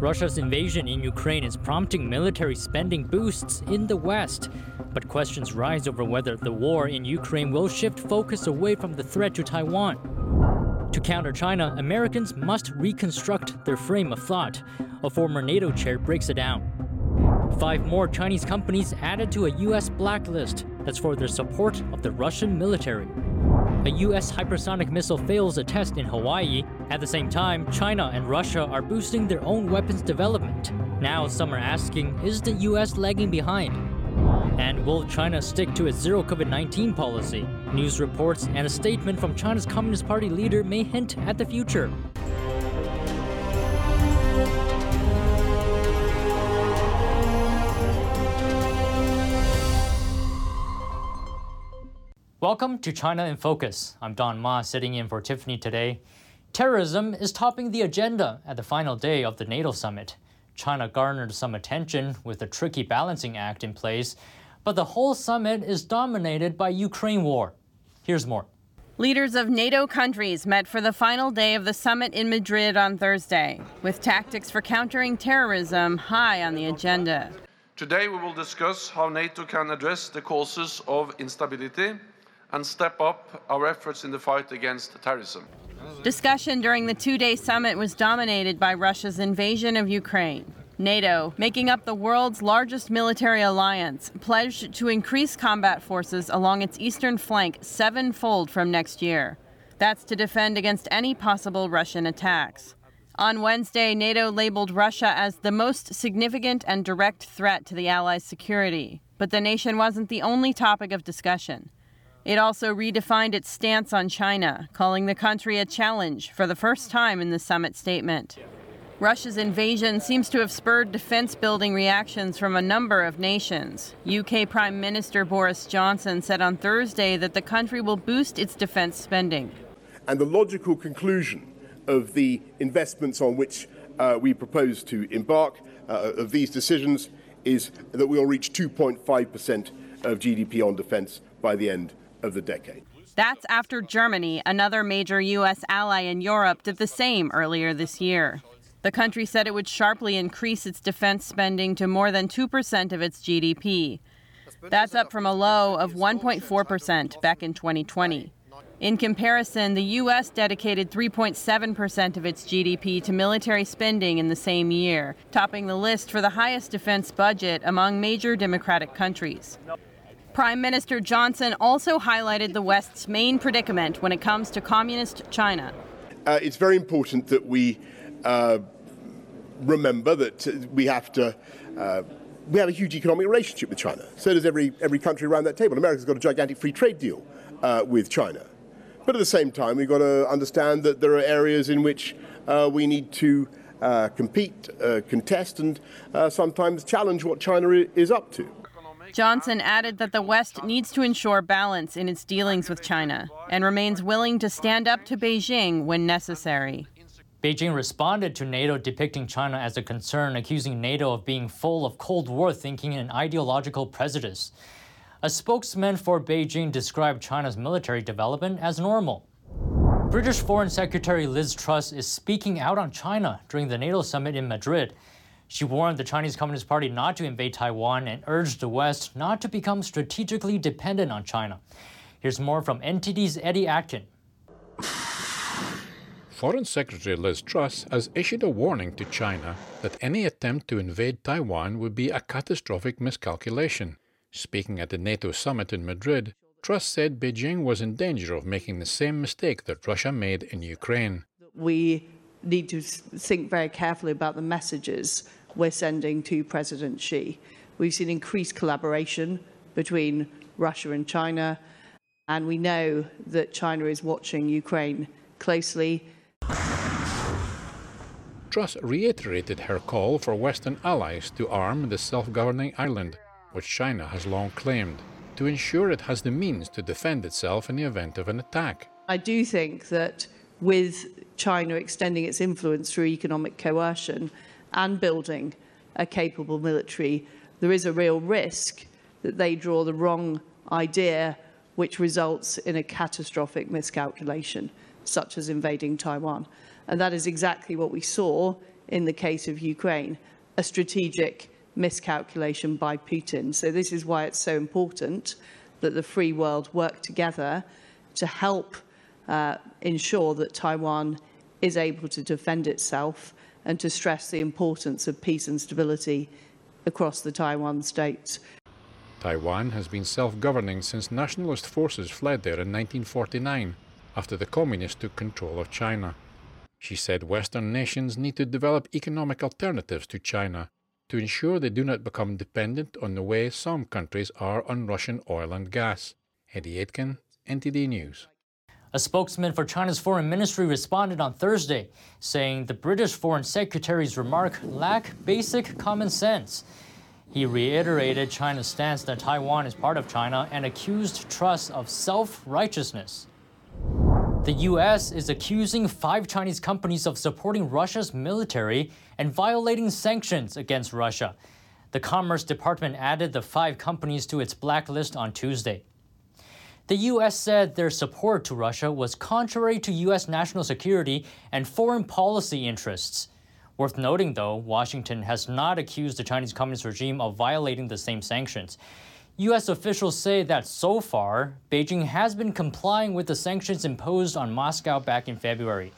Russia's invasion in Ukraine is prompting military spending boosts in the West. But questions rise over whether the war in Ukraine will shift focus away from the threat to Taiwan. To counter China, Americans must reconstruct their frame of thought. A former NATO chair breaks it down. Five more Chinese companies added to a U.S. blacklist that's for their support of the Russian military. A U.S. hypersonic missile fails a test in Hawaii. At the same time, China and Russia are boosting their own weapons development. Now, some are asking is the U.S. lagging behind? And will China stick to its zero COVID 19 policy? News reports and a statement from China's Communist Party leader may hint at the future. Welcome to China in Focus. I'm Don Ma sitting in for Tiffany today. Terrorism is topping the agenda at the final day of the NATO summit. China garnered some attention with a tricky balancing act in place, but the whole summit is dominated by Ukraine war. Here's more. Leaders of NATO countries met for the final day of the summit in Madrid on Thursday, with tactics for countering terrorism high on the agenda. Today we will discuss how NATO can address the causes of instability and step up our efforts in the fight against terrorism. Discussion during the two day summit was dominated by Russia's invasion of Ukraine. NATO, making up the world's largest military alliance, pledged to increase combat forces along its eastern flank sevenfold from next year. That's to defend against any possible Russian attacks. On Wednesday, NATO labeled Russia as the most significant and direct threat to the Allies' security. But the nation wasn't the only topic of discussion. It also redefined its stance on China, calling the country a challenge for the first time in the summit statement. Russia's invasion seems to have spurred defense building reactions from a number of nations. UK Prime Minister Boris Johnson said on Thursday that the country will boost its defense spending. And the logical conclusion of the investments on which uh, we propose to embark, uh, of these decisions, is that we will reach 2.5% of GDP on defense by the end of the decade. That's after Germany, another major U.S. ally in Europe, did the same earlier this year. The country said it would sharply increase its defense spending to more than 2% of its GDP. That's up from a low of 1.4% back in 2020. In comparison, the U.S. dedicated 3.7% of its GDP to military spending in the same year, topping the list for the highest defense budget among major democratic countries. Prime Minister Johnson also highlighted the West's main predicament when it comes to communist China. Uh, it's very important that we uh, remember that we have to. Uh, we have a huge economic relationship with China. So does every, every country around that table. America's got a gigantic free trade deal uh, with China. But at the same time, we've got to understand that there are areas in which uh, we need to uh, compete, contest, and sometimes challenge what China is up to. Johnson added that the West needs to ensure balance in its dealings with China and remains willing to stand up to Beijing when necessary. Beijing responded to NATO depicting China as a concern, accusing NATO of being full of Cold War thinking and ideological prejudice. A spokesman for Beijing described China's military development as normal. British Foreign Secretary Liz Truss is speaking out on China during the NATO summit in Madrid. She warned the Chinese Communist Party not to invade Taiwan and urged the West not to become strategically dependent on China. Here's more from NTD's Eddie Atkin. Foreign Secretary Liz Truss has issued a warning to China that any attempt to invade Taiwan would be a catastrophic miscalculation. Speaking at the NATO summit in Madrid, Truss said Beijing was in danger of making the same mistake that Russia made in Ukraine. We need to think very carefully about the messages we're sending to President Xi. We've seen increased collaboration between Russia and China, and we know that China is watching Ukraine closely. Truss reiterated her call for Western allies to arm the self governing island, which China has long claimed, to ensure it has the means to defend itself in the event of an attack. I do think that with China extending its influence through economic coercion, and building a capable military, there is a real risk that they draw the wrong idea, which results in a catastrophic miscalculation, such as invading Taiwan. And that is exactly what we saw in the case of Ukraine, a strategic miscalculation by Putin. So this is why it's so important that the free world work together to help uh, ensure that Taiwan is able to defend itself and to stress the importance of peace and stability across the Taiwan Straits. Taiwan has been self-governing since nationalist forces fled there in 1949 after the communists took control of China. She said Western nations need to develop economic alternatives to China to ensure they do not become dependent on the way some countries are on Russian oil and gas. Eddie Aitken, NTD News. A spokesman for China's foreign ministry responded on Thursday, saying the British foreign secretary's remark lacked basic common sense. He reiterated China's stance that Taiwan is part of China and accused Truss of self righteousness. The U.S. is accusing five Chinese companies of supporting Russia's military and violating sanctions against Russia. The Commerce Department added the five companies to its blacklist on Tuesday. The U.S. said their support to Russia was contrary to U.S. national security and foreign policy interests. Worth noting, though, Washington has not accused the Chinese Communist regime of violating the same sanctions. U.S. officials say that so far, Beijing has been complying with the sanctions imposed on Moscow back in February.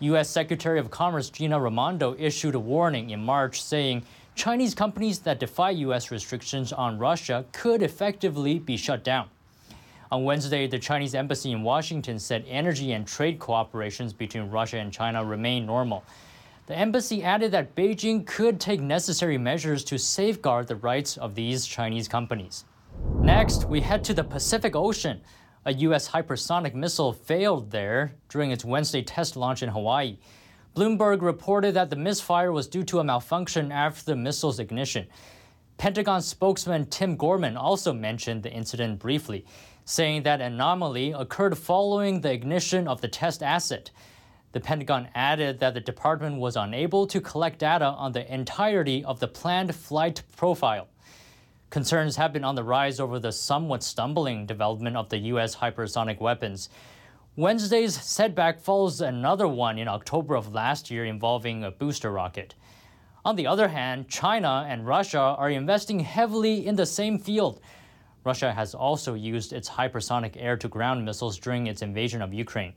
U.S. Secretary of Commerce Gina Raimondo issued a warning in March saying Chinese companies that defy U.S. restrictions on Russia could effectively be shut down. On Wednesday, the Chinese embassy in Washington said energy and trade cooperations between Russia and China remain normal. The embassy added that Beijing could take necessary measures to safeguard the rights of these Chinese companies. Next, we head to the Pacific Ocean. A U.S. hypersonic missile failed there during its Wednesday test launch in Hawaii. Bloomberg reported that the misfire was due to a malfunction after the missile's ignition. Pentagon spokesman Tim Gorman also mentioned the incident briefly, saying that anomaly occurred following the ignition of the test asset. The Pentagon added that the department was unable to collect data on the entirety of the planned flight profile. Concerns have been on the rise over the somewhat stumbling development of the U.S. hypersonic weapons. Wednesday's setback follows another one in October of last year involving a booster rocket. On the other hand, China and Russia are investing heavily in the same field. Russia has also used its hypersonic air to ground missiles during its invasion of Ukraine.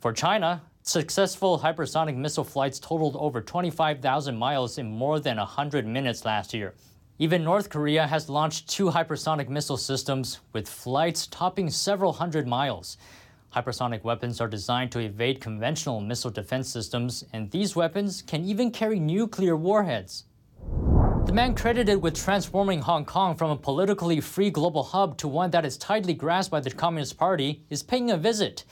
For China, Successful hypersonic missile flights totaled over 25,000 miles in more than 100 minutes last year. Even North Korea has launched two hypersonic missile systems with flights topping several hundred miles. Hypersonic weapons are designed to evade conventional missile defense systems, and these weapons can even carry nuclear warheads. The man credited with transforming Hong Kong from a politically free global hub to one that is tightly grasped by the Communist Party is paying a visit.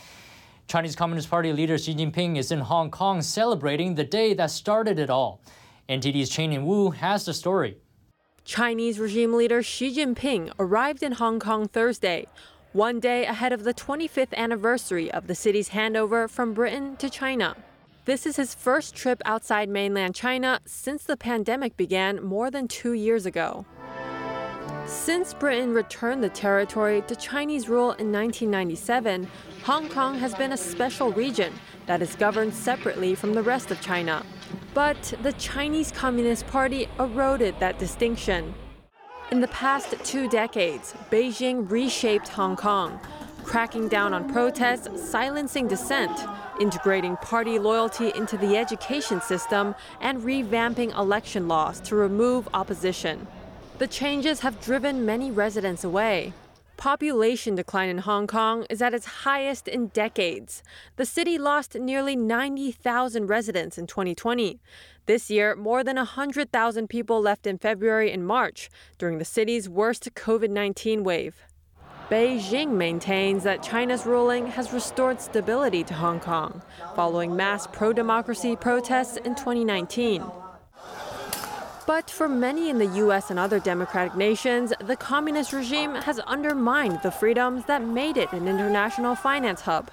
Chinese Communist Party leader Xi Jinping is in Hong Kong celebrating the day that started it all. NTD's Chen Wu has the story. Chinese regime leader Xi Jinping arrived in Hong Kong Thursday, one day ahead of the 25th anniversary of the city's handover from Britain to China. This is his first trip outside mainland China since the pandemic began more than two years ago. Since Britain returned the territory to Chinese rule in 1997, Hong Kong has been a special region that is governed separately from the rest of China. But the Chinese Communist Party eroded that distinction. In the past two decades, Beijing reshaped Hong Kong, cracking down on protests, silencing dissent, integrating party loyalty into the education system, and revamping election laws to remove opposition. The changes have driven many residents away. Population decline in Hong Kong is at its highest in decades. The city lost nearly 90,000 residents in 2020. This year, more than 100,000 people left in February and March during the city's worst COVID 19 wave. Beijing maintains that China's ruling has restored stability to Hong Kong following mass pro democracy protests in 2019. But for many in the US and other democratic nations, the communist regime has undermined the freedoms that made it an international finance hub.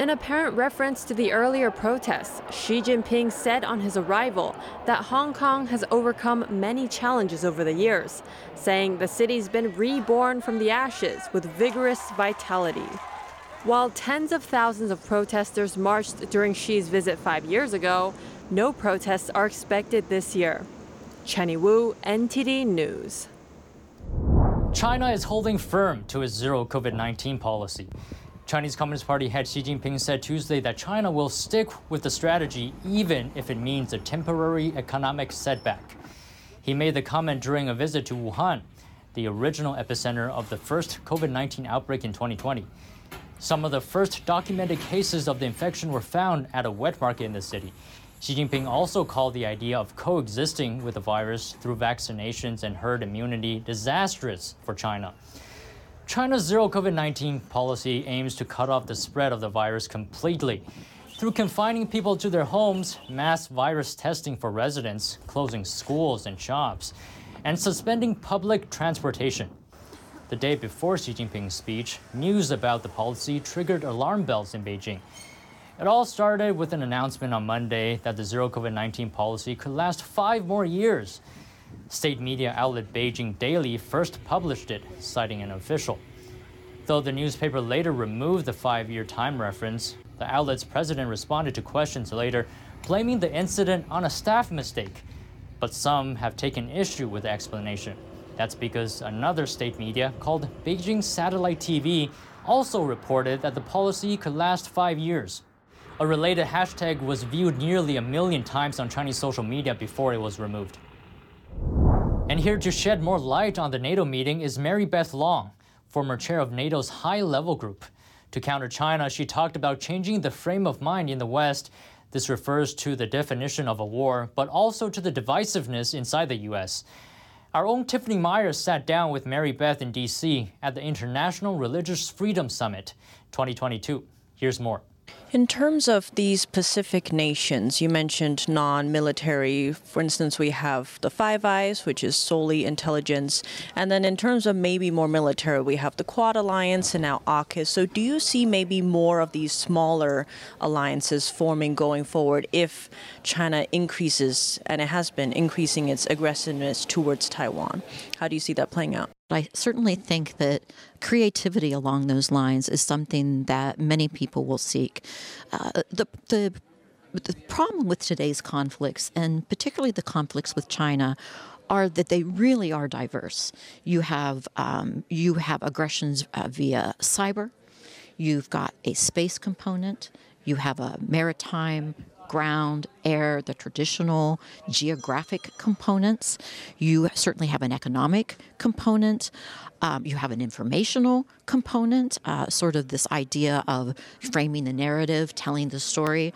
In apparent reference to the earlier protests, Xi Jinping said on his arrival that Hong Kong has overcome many challenges over the years, saying the city's been reborn from the ashes with vigorous vitality. While tens of thousands of protesters marched during Xi's visit five years ago, no protests are expected this year. Chenny Wu, NTD News. China is holding firm to its zero COVID 19 policy. Chinese Communist Party head Xi Jinping said Tuesday that China will stick with the strategy even if it means a temporary economic setback. He made the comment during a visit to Wuhan, the original epicenter of the first COVID 19 outbreak in 2020. Some of the first documented cases of the infection were found at a wet market in the city. Xi Jinping also called the idea of coexisting with the virus through vaccinations and herd immunity disastrous for China. China's zero COVID 19 policy aims to cut off the spread of the virus completely through confining people to their homes, mass virus testing for residents, closing schools and shops, and suspending public transportation. The day before Xi Jinping's speech, news about the policy triggered alarm bells in Beijing. It all started with an announcement on Monday that the zero COVID 19 policy could last five more years. State media outlet Beijing Daily first published it, citing an official. Though the newspaper later removed the five year time reference, the outlet's president responded to questions later, blaming the incident on a staff mistake. But some have taken issue with the explanation. That's because another state media called Beijing Satellite TV also reported that the policy could last five years. A related hashtag was viewed nearly a million times on Chinese social media before it was removed. And here to shed more light on the NATO meeting is Mary Beth Long, former chair of NATO's high level group. To counter China, she talked about changing the frame of mind in the West. This refers to the definition of a war, but also to the divisiveness inside the U.S. Our own Tiffany Meier sat down with Mary Beth in D.C. at the International Religious Freedom Summit 2022. Here's more. In terms of these Pacific nations, you mentioned non military. For instance, we have the Five Eyes, which is solely intelligence. And then in terms of maybe more military, we have the Quad Alliance and now AUKUS. So do you see maybe more of these smaller alliances forming going forward if China increases, and it has been increasing its aggressiveness towards Taiwan? How do you see that playing out? I certainly think that creativity along those lines is something that many people will seek. Uh, the, the the problem with today's conflicts, and particularly the conflicts with China, are that they really are diverse. You have um, you have aggressions uh, via cyber. You've got a space component. You have a maritime ground, air, the traditional geographic components. You certainly have an economic component. Um, you have an informational component, uh, sort of this idea of framing the narrative, telling the story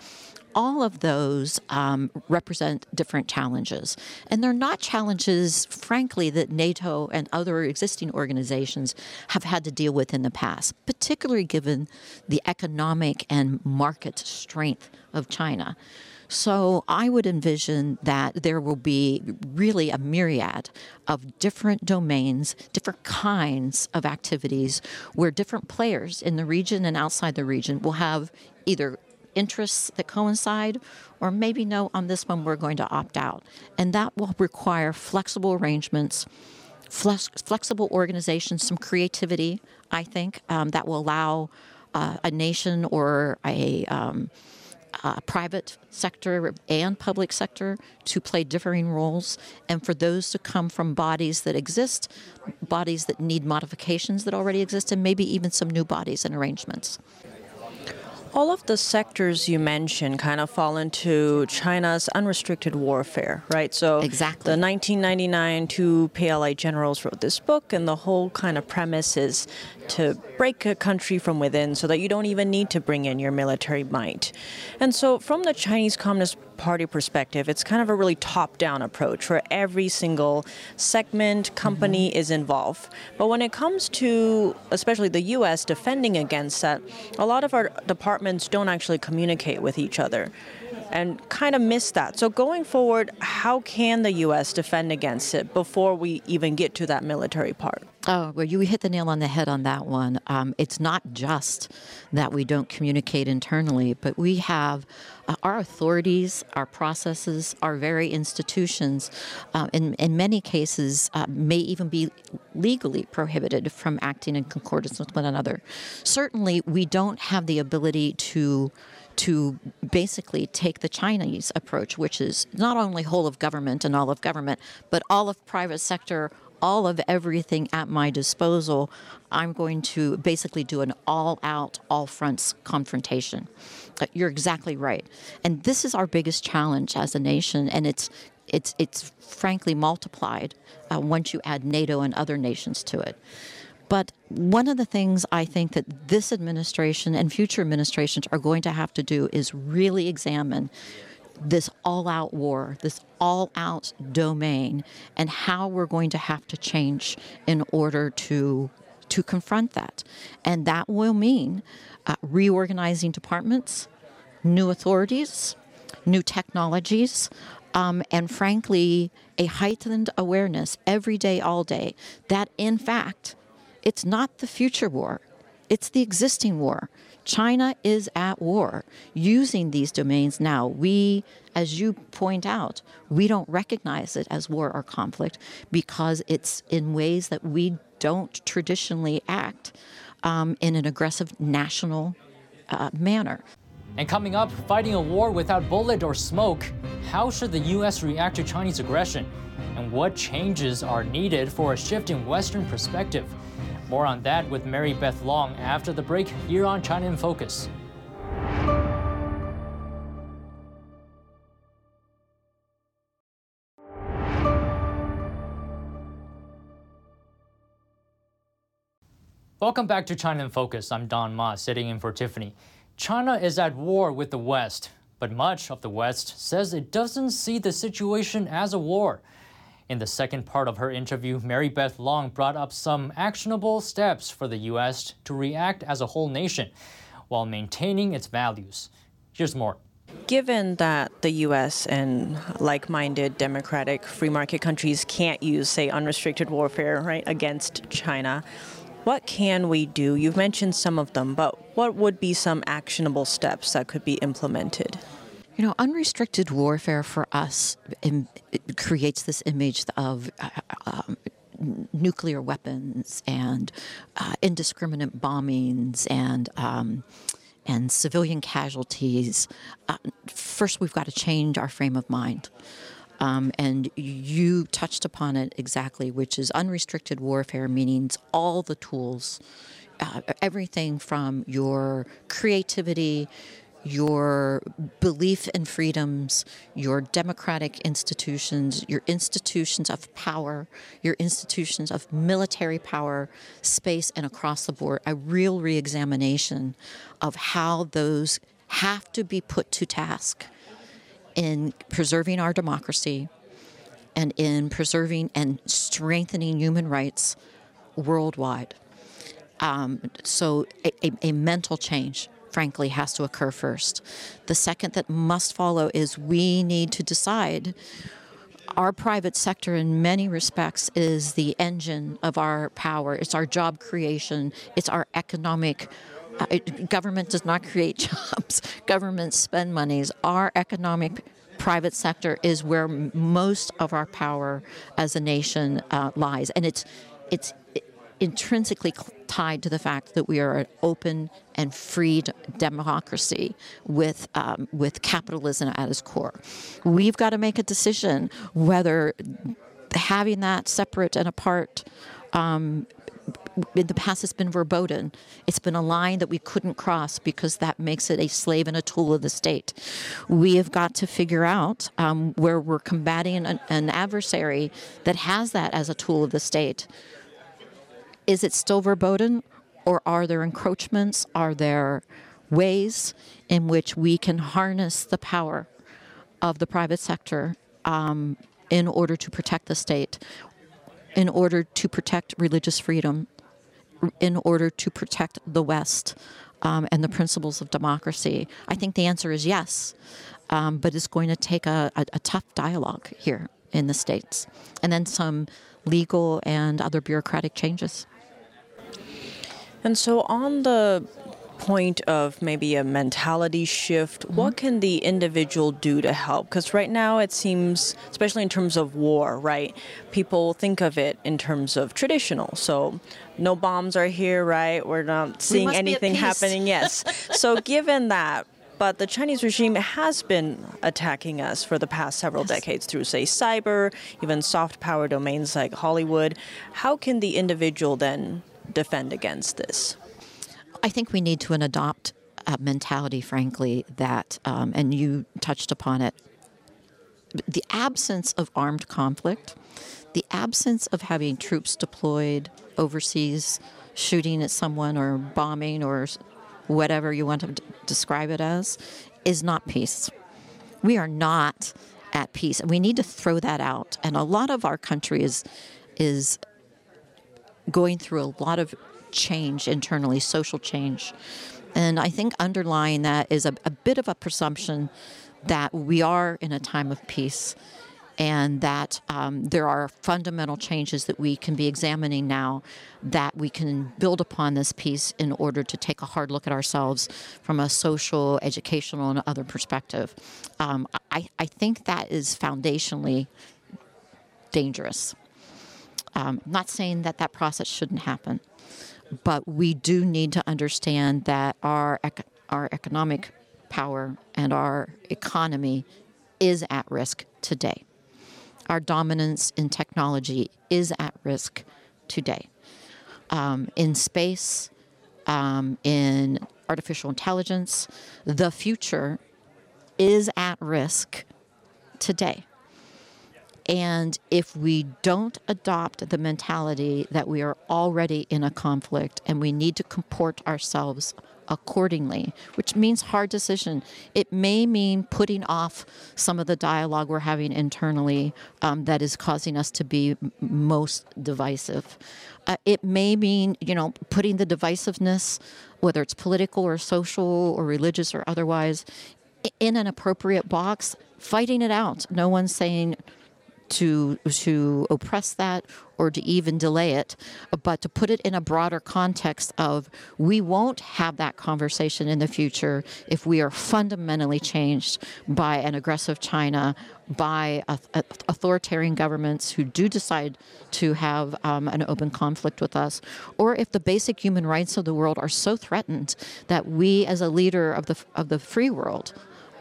all of those um, represent different challenges. And they're not challenges, frankly, that NATO and other existing organizations have had to deal with in the past, particularly given the economic and market strength of China. So I would envision that there will be really a myriad of different domains, different kinds of activities where different players in the region and outside the region will have either interests that coincide, or maybe no, on this one we're going to opt out. And that will require flexible arrangements, flex- flexible organizations, some creativity, I think, um, that will allow uh, a nation or a um, uh, private sector and public sector to play differing roles, and for those to come from bodies that exist, bodies that need modifications that already exist, and maybe even some new bodies and arrangements all of the sectors you mentioned kind of fall into China's unrestricted warfare, right? So exactly. the 1999 two PLA generals wrote this book, and the whole kind of premise is to break a country from within so that you don't even need to bring in your military might. And so, from the Chinese Communist Party perspective, it's kind of a really top down approach where every single segment, company mm-hmm. is involved. But when it comes to, especially the US defending against that, a lot of our departments don't actually communicate with each other and kind of miss that. So, going forward, how can the US defend against it before we even get to that military part? Oh, well, you hit the nail on the head on that one. Um, it's not just that we don't communicate internally, but we have our authorities, our processes, our very institutions, uh, in, in many cases, uh, may even be legally prohibited from acting in concordance with one another. Certainly, we don't have the ability to to basically take the Chinese approach, which is not only whole of government and all of government, but all of private sector, all of everything at my disposal. I'm going to basically do an all out, all fronts confrontation. Uh, you're exactly right. And this is our biggest challenge as a nation, and it's it's it's frankly multiplied uh, once you add NATO and other nations to it. But one of the things I think that this administration and future administrations are going to have to do is really examine this all out war, this all out domain, and how we're going to have to change in order to. To confront that. And that will mean uh, reorganizing departments, new authorities, new technologies, um, and frankly, a heightened awareness every day, all day, that in fact, it's not the future war, it's the existing war. China is at war using these domains now. We, as you point out, we don't recognize it as war or conflict because it's in ways that we don't traditionally act um, in an aggressive national uh, manner. And coming up, fighting a war without bullet or smoke, how should the U.S. react to Chinese aggression? And what changes are needed for a shift in Western perspective? More on that with Mary Beth Long after the break here on China in Focus. Welcome back to China in Focus. I'm Don Ma, sitting in for Tiffany. China is at war with the West, but much of the West says it doesn't see the situation as a war. In the second part of her interview, Mary Beth Long brought up some actionable steps for the U.S. to react as a whole nation while maintaining its values. Here's more. Given that the U.S. and like-minded democratic free market countries can't use, say, unrestricted warfare right against China, what can we do? You've mentioned some of them, but what would be some actionable steps that could be implemented? You know, unrestricted warfare for us creates this image of uh, um, nuclear weapons and uh, indiscriminate bombings and um, and civilian casualties. Uh, first, we've got to change our frame of mind. Um, and you touched upon it exactly, which is unrestricted warfare means all the tools, uh, everything from your creativity your belief in freedoms, your democratic institutions, your institutions of power, your institutions of military power, space, and across the board, a real re examination of how those have to be put to task in preserving our democracy and in preserving and strengthening human rights worldwide. Um, so, a, a, a mental change frankly, has to occur first. The second that must follow is we need to decide. Our private sector, in many respects, is the engine of our power. It's our job creation, it's our economic. Uh, government does not create jobs, Governments spend monies. Our economic private sector is where most of our power as a nation uh, lies. And it's, it's intrinsically tied to the fact that we are an open and free democracy with um, with capitalism at its core. We've got to make a decision whether having that separate and apart. Um, in the past, it's been verboten. It's been a line that we couldn't cross because that makes it a slave and a tool of the state. We have got to figure out um, where we're combating an, an adversary that has that as a tool of the state is it still verboten or are there encroachments? Are there ways in which we can harness the power of the private sector um, in order to protect the state, in order to protect religious freedom, in order to protect the West um, and the principles of democracy? I think the answer is yes, um, but it's going to take a, a, a tough dialogue here in the States, and then some legal and other bureaucratic changes. And so, on the point of maybe a mentality shift, mm-hmm. what can the individual do to help? Because right now it seems, especially in terms of war, right? People think of it in terms of traditional. So no bombs are here, right? We're not seeing we anything happening. Yes. so given that, but the Chinese regime has been attacking us for the past several yes. decades through, say, cyber, even soft power domains like Hollywood. How can the individual then defend against this? I think we need to adopt a mentality, frankly, that, um, and you touched upon it, the absence of armed conflict, the absence of having troops deployed overseas, shooting at someone or bombing or whatever you want to describe it as, is not peace. We are not at peace, and we need to throw that out. And a lot of our country is is going through a lot of change internally, social change. And I think underlying that is a, a bit of a presumption that we are in a time of peace and that um, there are fundamental changes that we can be examining now that we can build upon this peace in order to take a hard look at ourselves from a social, educational, and other perspective. Um, I, I think that is foundationally dangerous. Um, not saying that that process shouldn't happen, but we do need to understand that our our economic power and our economy is at risk today our dominance in technology is at risk today. Um, in space, um, in artificial intelligence, the future is at risk today. And if we don't adopt the mentality that we are already in a conflict and we need to comport ourselves accordingly, which means hard decision. It may mean putting off some of the dialogue we're having internally um, that is causing us to be most divisive. Uh, it may mean, you know, putting the divisiveness, whether it's political or social or religious or otherwise, in an appropriate box, fighting it out. No one's saying to to oppress that or to even delay it, but to put it in a broader context of we won't have that conversation in the future if we are fundamentally changed by an aggressive China, by authoritarian governments who do decide to have um, an open conflict with us, or if the basic human rights of the world are so threatened that we, as a leader of the of the free world,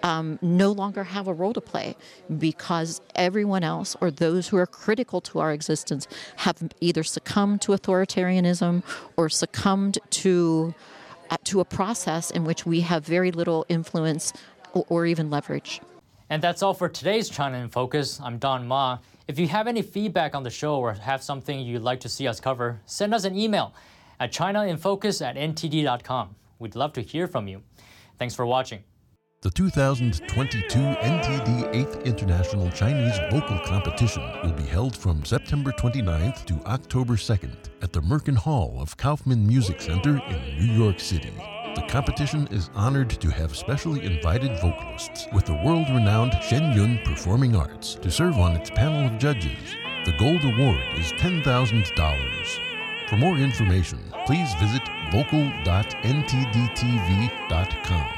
um, no longer have a role to play because everyone else or those who are critical to our existence have either succumbed to authoritarianism or succumbed to uh, to a process in which we have very little influence or, or even leverage. And that's all for today's China in Focus. I'm Don Ma. If you have any feedback on the show or have something you'd like to see us cover, send us an email at chinainfocus at ntd.com. We'd love to hear from you. Thanks for watching. The 2022 NTD 8th International Chinese Vocal Competition will be held from September 29th to October 2nd at the Merkin Hall of Kaufman Music Center in New York City. The competition is honored to have specially invited vocalists with the world renowned Shen Yun Performing Arts to serve on its panel of judges. The gold award is $10,000. For more information, please visit vocal.ntdtv.com.